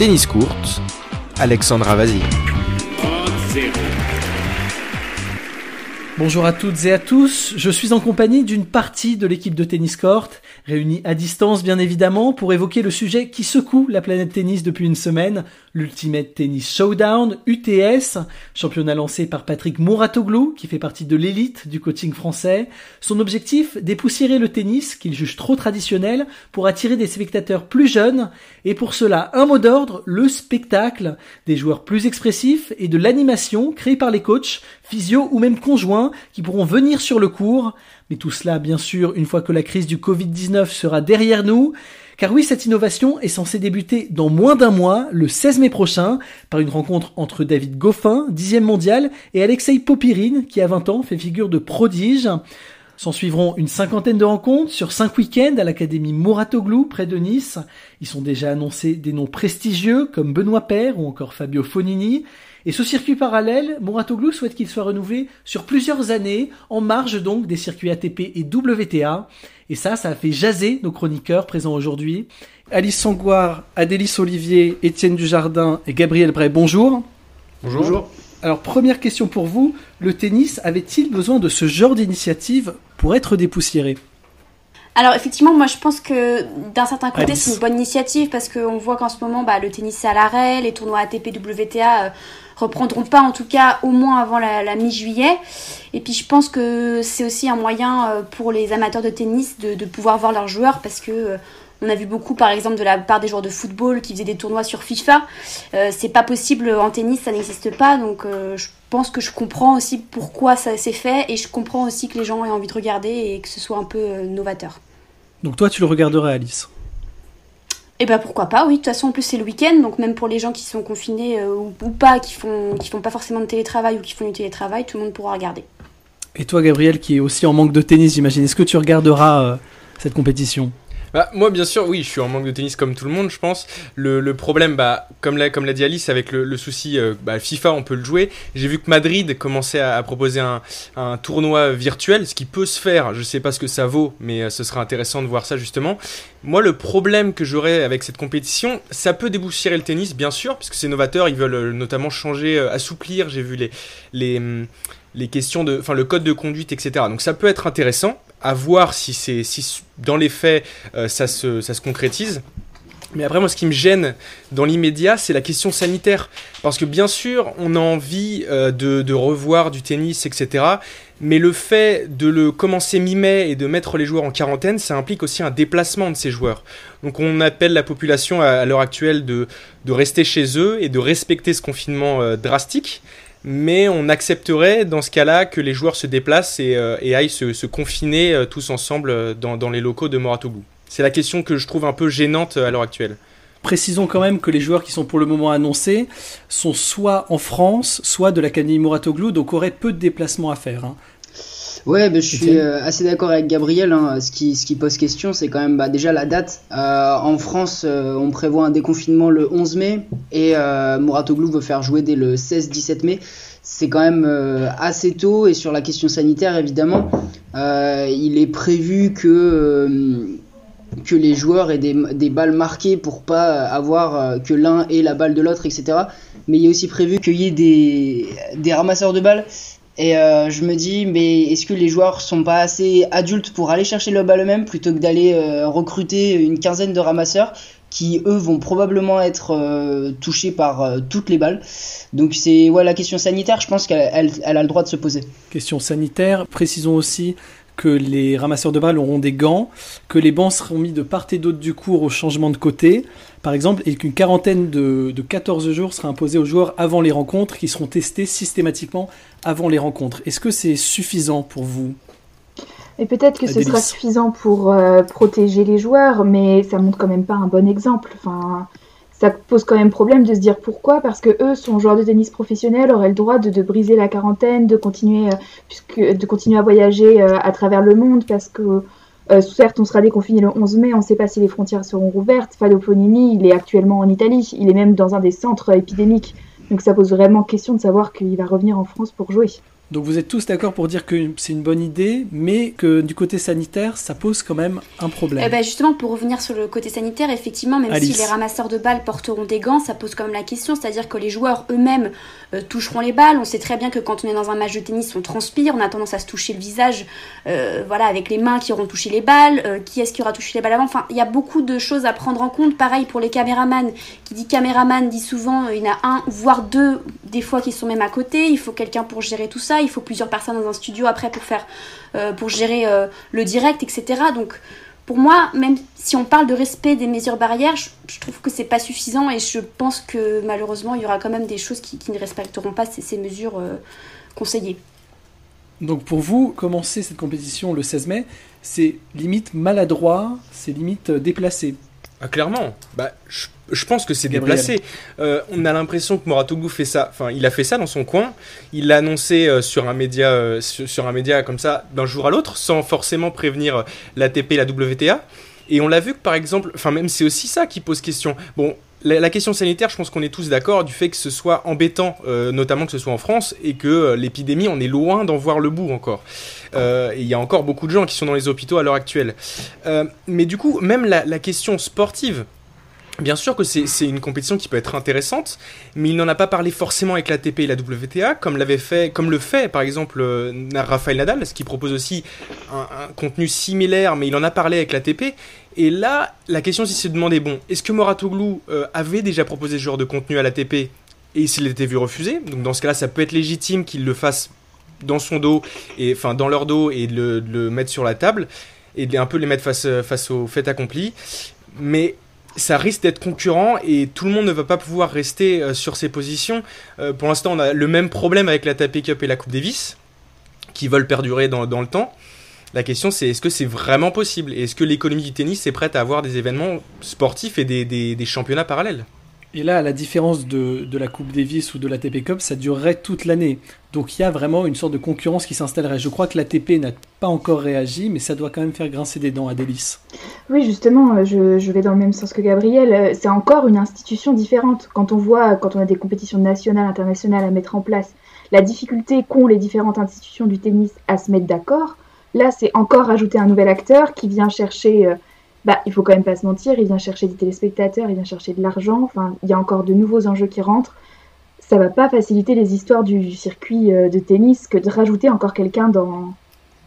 Tennis Court, Alexandra Vasil. Bonjour à toutes et à tous, je suis en compagnie d'une partie de l'équipe de tennis court, réunie à distance bien évidemment, pour évoquer le sujet qui secoue la planète tennis depuis une semaine, l'Ultimate Tennis Showdown, UTS, championnat lancé par Patrick Mouratoglou, qui fait partie de l'élite du coaching français. Son objectif, dépoussiérer le tennis, qu'il juge trop traditionnel, pour attirer des spectateurs plus jeunes, et pour cela, un mot d'ordre, le spectacle, des joueurs plus expressifs et de l'animation créée par les coachs, physio ou même conjoints, qui pourront venir sur le cours. Mais tout cela, bien sûr, une fois que la crise du Covid-19 sera derrière nous. Car oui, cette innovation est censée débuter dans moins d'un mois, le 16 mai prochain, par une rencontre entre David Goffin, dixième mondial, et Alexei Popirine, qui à 20 ans fait figure de prodige. S'en suivront une cinquantaine de rencontres sur cinq week-ends à l'Académie Mouratoglou près de Nice. Ils sont déjà annoncés des noms prestigieux comme Benoît Père ou encore Fabio Fonini. Et ce circuit parallèle, Mouratoglou souhaite qu'il soit renouvelé sur plusieurs années, en marge donc des circuits ATP et WTA. Et ça, ça a fait jaser nos chroniqueurs présents aujourd'hui. Alice Sangoire, Adélis Olivier, Étienne Dujardin et Gabriel Bray, bonjour. Bonjour. bonjour. Alors première question pour vous, le tennis avait-il besoin de ce genre d'initiative pour être dépoussiéré? Alors effectivement, moi je pense que d'un certain côté c'est une bonne initiative parce qu'on voit qu'en ce moment bah, le tennis c'est à l'arrêt, les tournois ATP WTA euh, reprendront pas en tout cas au moins avant la, mi-juillet. Et puis je pense que c'est aussi un moyen euh, pour les amateurs de tennis de, pouvoir voir leurs joueurs parce que euh, on a vu beaucoup par exemple de la part des joueurs de football qui faisaient des tournois sur FIFA. c'est pas possible en tennis, ça n'existe pas. Donc je pense que je comprends aussi pourquoi ça s'est fait et je comprends aussi que les gens aient envie de regarder et que ce soit un peu novateur. Donc toi tu le regarderais Alice? Et eh ben pourquoi pas, oui. De toute façon, en plus, c'est le week-end, donc même pour les gens qui sont confinés euh, ou, pas, qui font, qui font pas forcément de télétravail ou qui font du télétravail, tout le monde pourra regarder. Et toi, Gabriel, qui est aussi en manque de tennis, j'imagine, est-ce que tu regarderas euh, cette compétition? Bah, moi, bien sûr, oui, je suis en manque de tennis comme tout le monde, je pense. Le, le problème, bah, comme l'a comme l'a dit Alice, avec le, le souci euh, bah, FIFA, on peut le jouer. J'ai vu que Madrid commençait à, à proposer un, un, tournoi virtuel, ce qui peut se faire. Je sais pas ce que ça vaut, mais euh, ce sera intéressant de voir ça justement. Moi, le problème que j'aurais avec cette compétition, ça peut déboussiérer le tennis, bien sûr, puisque c'est novateur. Ils veulent euh, notamment changer, assouplir. J'ai vu les les hum, les questions de, enfin le code de conduite, etc. Donc ça peut être intéressant à voir si c'est si dans les faits euh, ça, se, ça se concrétise. Mais après, moi, ce qui me gêne dans l'immédiat, c'est la question sanitaire. Parce que bien sûr, on a envie euh, de, de, revoir du tennis, etc. Mais le fait de le commencer mi-mai et de mettre les joueurs en quarantaine, ça implique aussi un déplacement de ces joueurs. Donc on appelle la population à, l'heure actuelle de, de, rester chez eux et de respecter ce confinement euh, drastique mais on accepterait dans ce cas-là que les joueurs se déplacent et, euh, aillent se, confiner euh, tous ensemble euh, dans, les locaux de Moratoglou. C'est la question que je trouve un peu gênante à l'heure actuelle. Précisons quand même que les joueurs qui sont pour le moment annoncés sont soit en France, soit de l'Académie Moratoglou, donc auraient peu de déplacements à faire. Hein. Ouais, bah, je suis assez d'accord avec Gabriel. Hein. Ce, qui, ce qui pose question, c'est quand même bah, déjà la date. en France, on prévoit un déconfinement le 11 mai et Moratoglou veut faire jouer dès le 16-17 mai. C'est quand même assez tôt et sur la question sanitaire, évidemment, il est prévu que que les joueurs aient des, des, balles marquées pour pas avoir que l'un ait la balle de l'autre, etc. Mais il est aussi prévu qu'il y ait des, des ramasseurs de balles et euh, je me dis, mais est-ce que les joueurs sont pas assez adultes pour aller chercher le balle eux-mêmes plutôt que d'aller euh, recruter une quinzaine de ramasseurs qui eux vont probablement être euh, touchés par toutes les balles. Donc c'est ouais, la question sanitaire, je pense qu'elle elle a le droit de se poser. Question sanitaire, précisons aussi que les ramasseurs de balles auront des gants, que les bancs seront mis de part et d'autre du cours au changement de côté, par exemple, et qu'une quarantaine de, de 14 jours sera imposée aux joueurs avant les rencontres, qui seront testés systématiquement avant les rencontres. Est-ce que c'est suffisant pour vous? Et peut-être que ce sera suffisant pour euh, protéger les joueurs, mais ça montre quand même pas un bon exemple. Enfin, ça pose quand même problème de se dire pourquoi, parce que eux sont joueurs de tennis professionnels, auraient le droit de, briser la quarantaine, de continuer, euh, puisque, de continuer à voyager euh, à travers le monde, parce que euh, certes, on sera déconfiné le 11 mai, on ne sait pas si les frontières seront rouvertes. Fado Ponini, il est actuellement en Italie, il est même dans un des centres épidémiques, donc ça pose vraiment question de savoir qu'il va revenir en France pour jouer. Donc vous êtes tous d'accord pour dire que c'est une bonne idée, mais que du côté sanitaire, ça pose quand même un problème. Eh ben justement, pour revenir sur le côté sanitaire, effectivement, même si les ramasseurs de balles porteront des gants, ça pose quand même la question, c'est-à-dire que les joueurs eux-mêmes euh, toucheront les balles. On sait très bien que quand on est dans un match de tennis, on transpire, on a tendance à se toucher le visage, euh, voilà, avec les mains qui auront touché les balles. Euh, qui est-ce qui aura touché les balles avant? Enfin, il y a beaucoup de choses à prendre en compte. Pareil pour les caméramans. Qui dit caméraman dit souvent, il y en a un, voire deux, des fois qui sont même à côté. Il faut quelqu'un pour gérer tout ça il faut plusieurs personnes dans un studio après pour faire, euh, pour gérer euh, le direct, etc. Donc pour moi, même si on parle de respect des mesures barrières, je, trouve que c'est pas suffisant et je pense que malheureusement il y aura quand même des choses qui, ne respecteront pas ces, mesures euh, conseillées. Donc pour vous, commencer cette compétition le 16 mai, c'est limite maladroit, c'est limite déplacé. Ah, clairement, bah, je, pense que c'est déplacé. Euh, on a l'impression que Moratoglou fait ça. Enfin, il a fait ça dans son coin. Il l'a annoncé euh, sur un média, euh, sur, un média comme ça, d'un jour à l'autre, sans forcément prévenir l'ATP et la WTA. Et on l'a vu que par exemple, enfin même c'est aussi ça qui pose question. Bon, la, question sanitaire, je pense qu'on est tous d'accord du fait que ce soit embêtant, euh, notamment que ce soit en France, et que euh, l'épidémie, on est loin d'en voir le bout encore. Euh, il y a encore beaucoup de gens qui sont dans les hôpitaux à l'heure actuelle. mais du coup, même la, question sportive, Bien sûr que c'est une compétition qui peut être intéressante, mais il n'en a pas parlé forcément avec l'ATP et la WTA, comme l'avait fait, comme le fait par exemple Rafael Nadal, ce qui propose aussi un, contenu similaire, mais il en a parlé avec l'ATP. Et là, la question c'est de se demander, bon, est-ce que Moratoglou euh, avait déjà proposé ce genre de contenu à l'ATP et s'il était vu refuser Donc dans ce cas-là, ça peut être légitime qu'il le fasse dans son dos, et enfin dans leur dos, et de le, mettre sur la table, et de un peu les mettre face, face au fait accompli. Mais ça risque d'être concurrent et tout le monde ne va pas pouvoir rester euh, sur ses positions. Euh, pour l'instant, on a le même problème avec la TAP Cup et la Coupe Davis, qui veulent perdurer dans, dans le temps. La question, c'est est-ce que c'est vraiment possible? Et est-ce que l'économie du tennis est prête à avoir des événements sportifs et des, championnats parallèles? Et là, à la différence de, la Coupe Davis ou de la TP Cup, ça durerait toute l'année. Donc il y a vraiment une sorte de concurrence qui s'installerait. Je crois que la TP n'a pas encore réagi, mais ça doit quand même faire grincer des dents à Délice. Oui, justement, je, je, vais dans le même sens que Gabriel. C'est encore une institution différente. Quand on voit, quand on a des compétitions nationales, internationales à mettre en place, la difficulté qu'ont les différentes institutions du tennis à se mettre d'accord, Là, c'est encore rajouter un nouvel acteur qui vient chercher. Bah, il faut quand même pas se mentir, il vient chercher des téléspectateurs, il vient chercher de l'argent. Enfin, il y a encore de nouveaux enjeux qui rentrent. Ça va pas faciliter les histoires du circuit euh, de tennis que de rajouter encore quelqu'un dans,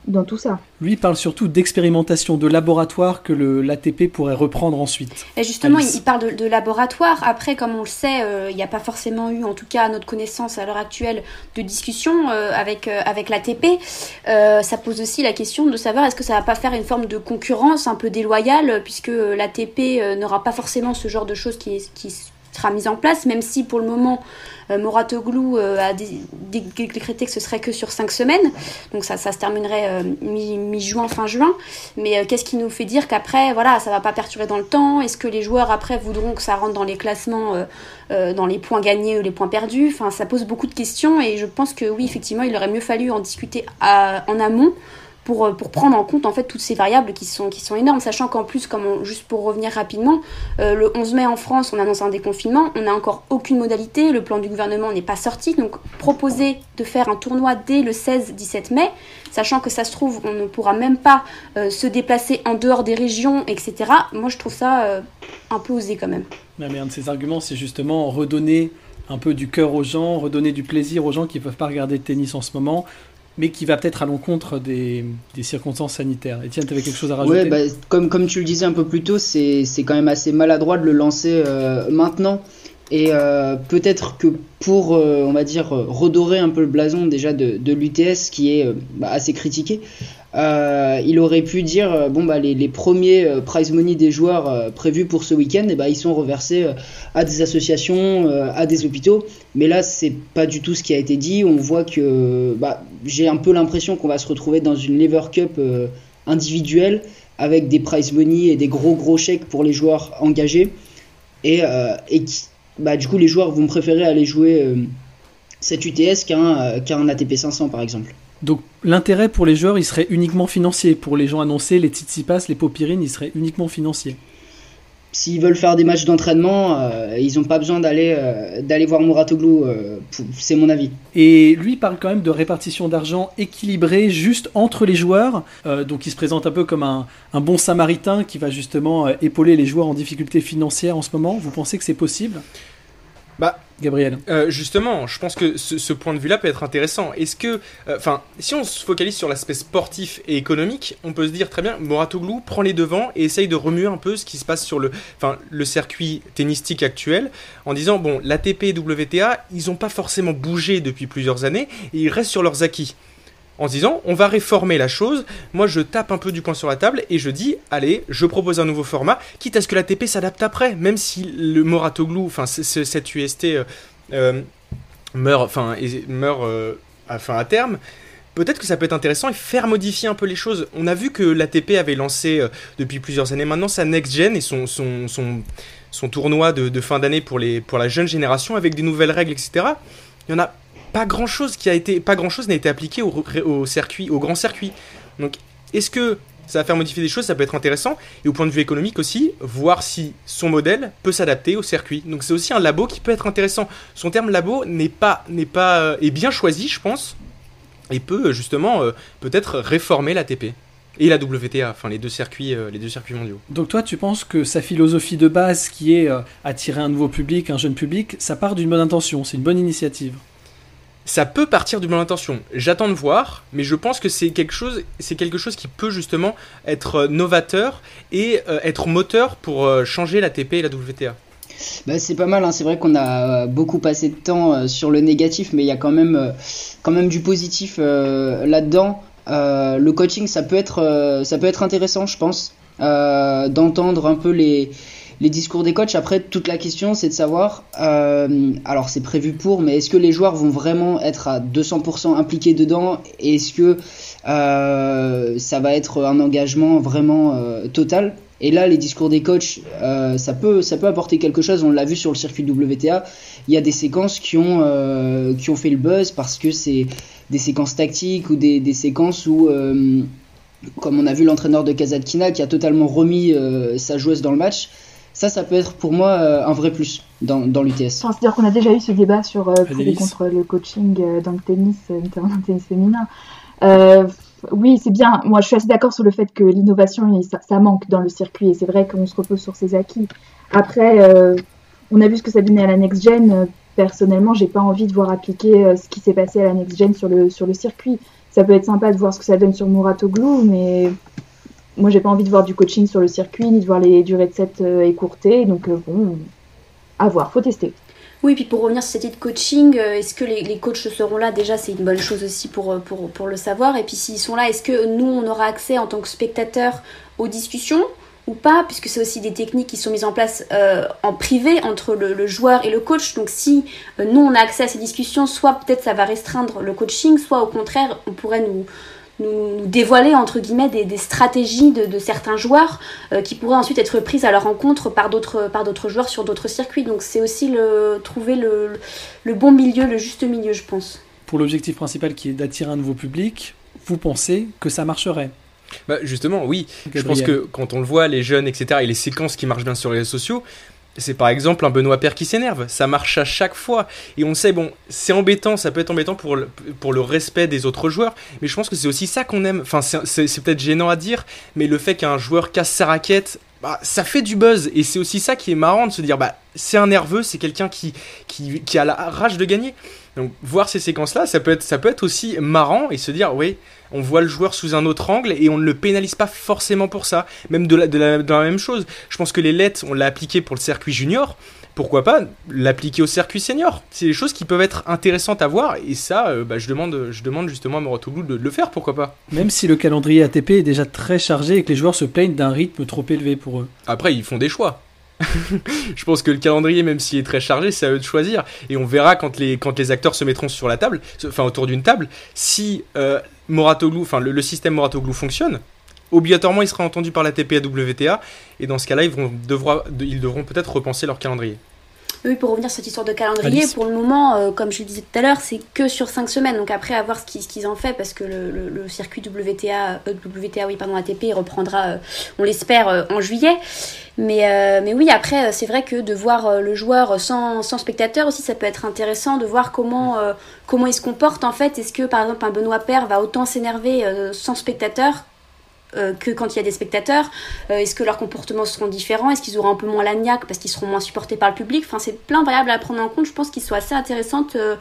dans tout ça. Lui parle surtout d'expérimentation, de laboratoire que l'ATP pourrait reprendre ensuite. Et justement, il, parle de, laboratoire. Après, comme on le sait, euh, il n'y a pas forcément eu, en tout cas à notre connaissance à l'heure actuelle, de discussion euh, avec, euh, avec l'ATP. ça pose aussi la question de savoir est-ce que ça va pas faire une forme de concurrence un peu déloyale, puisque l'ATP n'aura pas forcément ce genre de choses qui, qui sera mise en place, même si pour le moment euh, Moratoglou euh, a décrété que ce serait que sur 5 semaines, donc ça, ça se terminerait euh, mi-juin, fin juin. Mais qu'est-ce qui nous fait dire qu'après, voilà, ça va pas perturber dans le temps? Est-ce que les joueurs après voudront que ça rentre dans les classements, dans les points gagnés ou les points perdus? Enfin, ça pose beaucoup de questions et je pense que oui, effectivement, il aurait mieux fallu en discuter en amont pour, euh, pour prendre en compte en fait toutes ces variables qui sont, qui sont énormes, sachant qu'en plus, comme juste pour revenir rapidement, euh, le 11 mai en France, on annonce un déconfinement, on n'a encore aucune modalité, le plan du gouvernement n'est pas sorti, donc proposer de faire un tournoi dès le 16-17 mai, sachant que ça se trouve, on ne pourra même pas euh, se déplacer en dehors des régions, etc. Moi, je trouve ça un peu osé quand même. mais un de ces arguments, c'est justement redonner un peu du cœur aux gens, redonner du plaisir aux gens qui ne peuvent pas regarder le tennis en ce moment, mais qui va peut-être à l'encontre des, circonstances sanitaires. Etienne, tu avais quelque chose à rajouter Oui, bah, comme, comme tu le disais un peu plus tôt, c'est quand même assez maladroit de le lancer euh, maintenant. Et euh, peut-être que pour, euh, on va dire, redorer un peu le blason déjà de, de l'UTS, qui est bah, assez critiqué, euh, il aurait pu dire euh, bon bah les, les premiers euh, prize money des joueurs prévus pour ce week-end, et eh bah, ils sont reversés à des associations, à des hôpitaux. Mais là, c'est pas du tout ce qui a été dit. On voit que bah, j'ai un peu l'impression qu'on va se retrouver dans une Lever Cup individuelle avec des prize money et des gros gros chèques pour les joueurs engagés. Et, et bah, du coup, les joueurs vont préférer aller jouer cette UTS qu'un qu'un ATP 500 par exemple. Donc l'intérêt pour les joueurs, il serait uniquement financier. Pour les gens annoncés, les Tsitsipas, les Popirines, il serait uniquement financier. S'ils veulent faire des matchs d'entraînement, euh, ils n'ont pas besoin d'aller euh, d'aller voir Mouratoglou, euh, c'est mon avis. Et lui parle quand même de répartition d'argent équilibrée juste entre les joueurs, donc il se présente un peu comme un, un bon samaritain qui va justement épauler les joueurs en difficulté financière en ce moment. Vous pensez que c'est possible? Bah, Gabriel. Euh, justement, je pense que ce, point de vue-là peut être intéressant. Est-ce que, euh, si on se focalise sur l'aspect sportif et économique, on peut se dire très bien, Moratoglou prend les devants et essaye de remuer un peu ce qui se passe sur le, le circuit tennistique actuel, en disant bon, l'ATP et WTA, ils n'ont pas forcément bougé depuis plusieurs années et ils restent sur leurs acquis en se disant on va réformer la chose. Moi je tape un peu du poing sur la table et je dis allez, je propose un nouveau format, quitte à ce que la TP s'adapte après, même si le Moratoglou, enfin cette UST euh, euh, meurt, enfin meurt euh, à terme. Peut-être que ça peut être intéressant et faire modifier un peu les choses. On a vu que l'ATP avait lancé depuis plusieurs années maintenant sa next gen et son, tournoi de, fin d'année pour, pour la jeune génération avec des nouvelles règles, etc. Il y en a pas grand chose qui a été, pas grand chose n'a été appliqué au, circuit, au grand circuit. Donc, est-ce que ça va faire modifier des choses, ça peut être intéressant. Et au point de vue économique aussi, voir si son modèle peut s'adapter au circuit. Donc c'est aussi un labo qui peut être intéressant. Son terme labo n'est pas, n'est pas, euh, est bien choisi, je pense, et peut euh, justement euh, peut-être réformer l'ATP et la WTA, enfin les deux circuits, les deux circuits mondiaux. Donc toi, tu penses que sa philosophie de base, qui est attirer un nouveau public, un jeune public, ça part d'une bonne intention, c'est une bonne initiative? Ça peut partir d'une bonne intention. J'attends de voir, mais je pense que c'est quelque chose, c'est quelque chose qui peut justement être euh, novateur et euh, être moteur pour euh, changer la TP et la WTA. Bah, c'est pas mal, hein. c'est vrai qu'on a beaucoup passé de temps sur le négatif, mais il y a quand même, quand même du positif là-dedans. le coaching, ça peut être, ça peut être intéressant, je pense, d'entendre un peu les, les discours des coachs. Après, toute la question, c'est de savoir, euh, alors c'est prévu pour, mais est-ce que les joueurs vont vraiment être à 200% impliqués dedans? Est-ce que euh, ça va être un engagement vraiment euh, total? Et là, les discours des coachs, ça, peut, apporter quelque chose. On l'a vu sur le circuit WTA. Il y a des séquences qui ont, fait le buzz parce que c'est des séquences tactiques ou des, des séquences où, comme on a vu l'entraîneur de Kazatkina qui a totalement remis sa joueuse dans le match, ça, ça peut être pour moi euh, un vrai plus dans, dans l'UTS. C'est-à-dire qu'on a déjà eu ce débat sur euh, contre le coaching euh, dans le tennis, notamment dans le tennis féminin. oui, c'est bien. Moi, je suis assez d'accord sur le fait que l'innovation, ça, ça, manque dans le circuit. Et c'est vrai qu'on se repose sur ses acquis. Après, on a vu ce que ça donnait à la next gen. Personnellement, j'ai pas envie de voir appliquer ce qui s'est passé à la next gen sur le, sur le circuit. Ça peut être sympa de voir ce que ça donne sur Muratoglu, mais moi, j'ai pas envie de voir du coaching sur le circuit, ni de voir les durées de set euh, écourtées. Donc, euh, bon, à voir, faut tester. Oui, puis pour revenir sur cette idée de coaching, euh, est-ce que les, coachs seront là? Déjà, c'est une bonne chose aussi pour, pour, pour le savoir. Et puis, s'ils sont là, est-ce que nous, on aura accès en tant que spectateurs aux discussions ou pas, puisque c'est aussi des techniques qui sont mises en place en privé entre le, joueur et le coach. Donc si nous on a accès à ces discussions, soit peut-être ça va restreindre le coaching, soit au contraire on pourrait nous, nous, dévoiler entre guillemets des, stratégies de, certains joueurs euh, qui pourraient ensuite être prises à leur rencontre par d'autres par d'autres joueurs sur d'autres circuits. Donc c'est aussi le trouver le, le, bon milieu, le juste milieu, je pense. Pour l'objectif principal qui est d'attirer un nouveau public, vous pensez que ça marcherait? Bah justement, oui. Je pense que quand on le voit, les jeunes, etc., et les séquences qui marchent bien sur les réseaux sociaux, c'est par exemple un Benoît Père qui s'énerve. Ça marche à chaque fois. Et on sait, bon, c'est embêtant, ça peut être embêtant pour le, pour le respect des autres joueurs. Mais je pense que c'est aussi ça qu'on aime. Enfin, c'est peut-être gênant à dire, mais le fait qu'un joueur casse sa raquette, bah, ça fait du buzz. Et c'est aussi ça qui est marrant de se dire, bah, c'est un nerveux, c'est quelqu'un qui, qui, qui a la rage de gagner. Donc, voir ces séquences-là, ça peut, être, ça peut être aussi marrant et se dire, oui, on voit le joueur sous un autre angle et on ne le pénalise pas forcément pour ça. Même de la, de la, même chose. Je pense que les lettres, on l'a appliqué pour le circuit junior. Pourquoi pas l'appliquer au circuit senior? C'est des choses qui peuvent être intéressantes à voir et ça, euh, bah, je, demande, je demande justement à Morotoglou de, de le faire, pourquoi pas Même si le calendrier ATP est déjà très chargé et que les joueurs se plaignent d'un rythme trop élevé pour eux. Après, ils font des choix. je pense que le calendrier, même s'il est très chargé, c'est à eux de choisir. Et on verra quand les, acteurs se mettront sur la table, enfin autour d'une table, si euh, le, système Moratoglou fonctionne. Obligatoirement, il sera entendu par la TP WTA, et dans ce cas-là, ils devront peut-être repenser leur calendrier. Oui, pour revenir sur cette histoire de calendrier, pour le moment, euh, comme je le disais tout à l'heure, c'est que sur 5 semaines. Donc après, à voir ce qu'ils en fait, parce que le, circuit WTA, euh, WTA, oui, pardon, ATP, reprendra, euh, on l'espère, en juillet. Mais, mais oui, après, c'est vrai que de voir le joueur sans, sans spectateur aussi, ça peut être intéressant de voir comment, comment il se comporte en fait. Est-ce que, par exemple, un Benoît Père va autant s'énerver sans spectateur euh, que quand il y a des spectateurs euh, Est-ce que leurs comportements seront différents? Est-ce qu'ils auront un peu moins l'agnac parce qu'ils seront moins supportés par le public? Enfin, c'est plein de variables à prendre en compte. Je pense qu'ils sont assez intéressantes euh,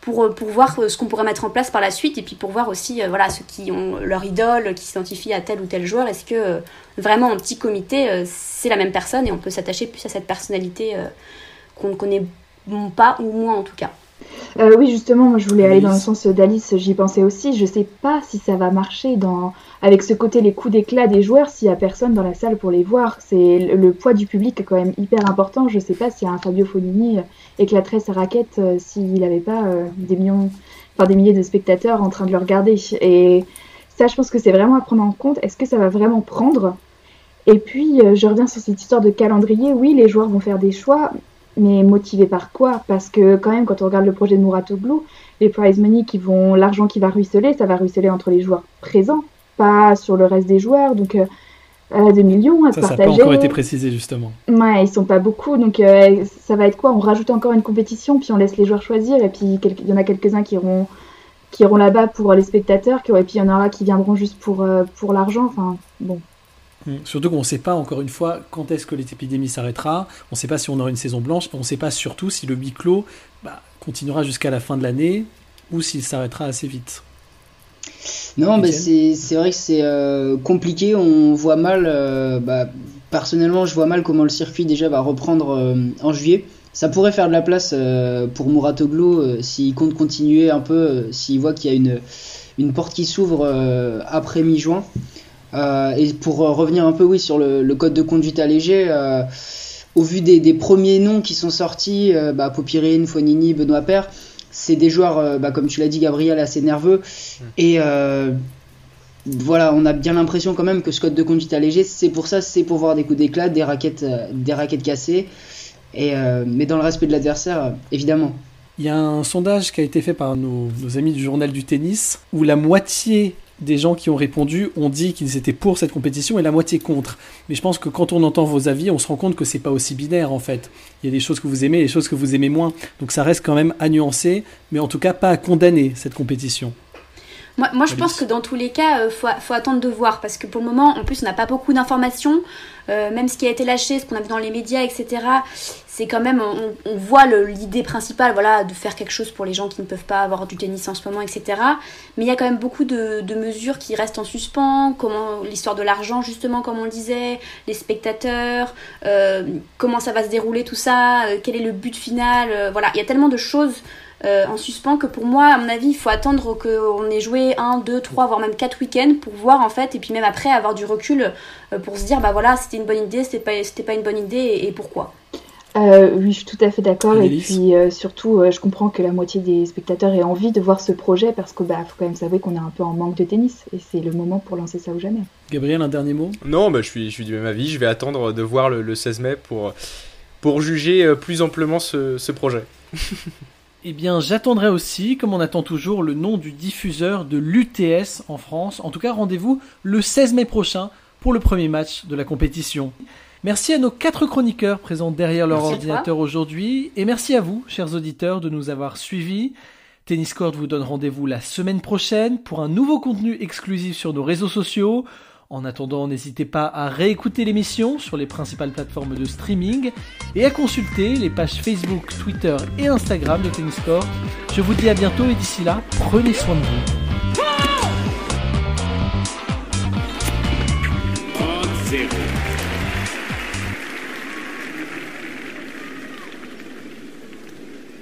pour, pour voir ce qu'on pourrait mettre en place par la suite et puis pour voir aussi voilà, ceux qui ont leur idole, qui s'identifient à tel ou tel joueur. Est-ce que vraiment en petit comité, c'est la même personne et on peut s'attacher plus à cette personnalité qu'on ne connaît pas ou moins en tout cas? Oui, justement, moi je voulais aller dans le sens d'Alice, j'y pensais aussi. Je sais pas si ça va marcher dans, avec ce côté les coups d'éclat des joueurs s'il y a personne dans la salle pour les voir. C'est le poids du public est quand même hyper important. Je sais pas si un Fabio Fognini éclaterait sa raquette euh, s'il n'avait pas euh, des millions, enfin des milliers de spectateurs en train de le regarder. Et ça, je pense que c'est vraiment à prendre en compte. Est-ce que ça va vraiment prendre? Et puis, euh, je reviens sur cette histoire de calendrier. Oui, les joueurs vont faire des choix, mais motivés par quoi? Parce que quand même, quand on regarde le projet de Muratoglu, les prize money qui vont, l'argent qui va ruisseler, ça va ruisseler entre les joueurs présents pas sur le reste des joueurs. Donc, euh, euh des millions à ça, partager. Ça n'a pas encore été précisé, justement. Ouais, ils sont pas beaucoup. Donc, euh, ça va être quoi? On rajoute encore une compétition, puis on laisse les joueurs choisir. Et puis, il y en a quelques-uns qui iront, qui iront là-bas pour les spectateurs. Et puis, il y en aura qui viendront juste pour, euh, pour l'argent. Enfin, bon. Hum, surtout qu'on ne sait pas, encore une fois, quand est-ce que l'épidémie s'arrêtera. On ne sait pas si on aura une saison blanche. On ne sait pas surtout si le huis clos bah, continuera jusqu'à la fin de l'année ou s'il s'arrêtera assez vite. Non, mais c'est vrai que c'est euh, compliqué. On voit mal. Euh, bah, personnellement, je vois mal comment le circuit déjà va reprendre euh, en juillet. Ça pourrait faire de la place pour Muratoglu s'il compte continuer un peu, s'il voit qu'il y a une, une porte qui s'ouvre après mi-juin. Et pour revenir un peu, oui, sur le, code de conduite allégé, au vu des, des, premiers noms qui sont sortis, bah, Popirine, Fonini, Benoît Père, c'est des joueurs, euh, bah, comme tu l'as dit, Gabriel, assez nerveux. Mm. Et euh, voilà, on a bien l'impression quand même que ce code de conduite allégé, c'est pour ça, c'est pour voir des coups d'éclat, des raquettes, euh, des raquettes cassées. Et, mais dans le respect de l'adversaire, évidemment. Il y a un sondage qui a été fait par nos, nos, amis du journal du tennis où la moitié des gens qui ont répondu ont dit qu'ils étaient pour cette compétition et la moitié contre. Mais je pense que quand on entend vos avis, on se rend compte que c'est pas aussi binaire en fait. Il y a des choses que vous aimez et des choses que vous aimez moins. Donc ça reste quand même à nuancer, mais en tout cas pas à condamner cette compétition. Moi, je pense que dans tous les cas, il euh, faut, attendre de voir parce que pour le moment, en plus, on n'a pas beaucoup d'informations. Euh, même ce qui a été lâché, ce qu'on a vu dans les médias, etc. C'est quand même, on, voit l'idée principale, voilà, de faire quelque chose pour les gens qui ne peuvent pas avoir du tennis en ce moment, etc. Mais il y a quand même beaucoup de, mesures qui restent en suspens. Comment l'histoire de l'argent, justement, comme on le disait, les spectateurs, euh, comment ça va se dérouler tout ça, quel est le but final. voilà, il y a tellement de choses euh, en suspens que pour moi, à mon avis, il faut attendre qu'on ait joué un, deux, trois, voire même quatre week-ends pour voir en fait, et puis même après avoir du recul euh, pour se dire bah voilà, c'était une bonne idée, c'était pas, c'était pas une bonne idée et, pourquoi. Euh, oui, je suis tout à fait d'accord. Et puis surtout, je comprends que la moitié des spectateurs aient envie de voir ce projet parce que bah faut quand même savoir qu'on est un peu en manque de tennis et c'est le moment pour lancer ça ou jamais. Gabriel, un dernier mot? Non, bah, je suis, je suis du même avis. Je vais attendre de voir le, 16 mai pour pour juger plus amplement ce, ce projet. Eh bien, j'attendrai aussi, comme on attend toujours, le nom du diffuseur de l'UTS en France. En tout cas, rendez-vous le 16 mai prochain pour le premier match de la compétition. Merci à nos quatre chroniqueurs présents derrière leur ordinateur aujourd'hui. Et merci à vous, chers auditeurs, de nous avoir suivis. Tennis Court vous donne rendez-vous la semaine prochaine pour un nouveau contenu exclusif sur nos réseaux sociaux. En attendant, n'hésitez pas à réécouter l'émission sur les principales plateformes de streaming et à consulter les pages Facebook, Twitter et Instagram de Tennis Je vous dis à bientôt et d'ici là, prenez soin de vous.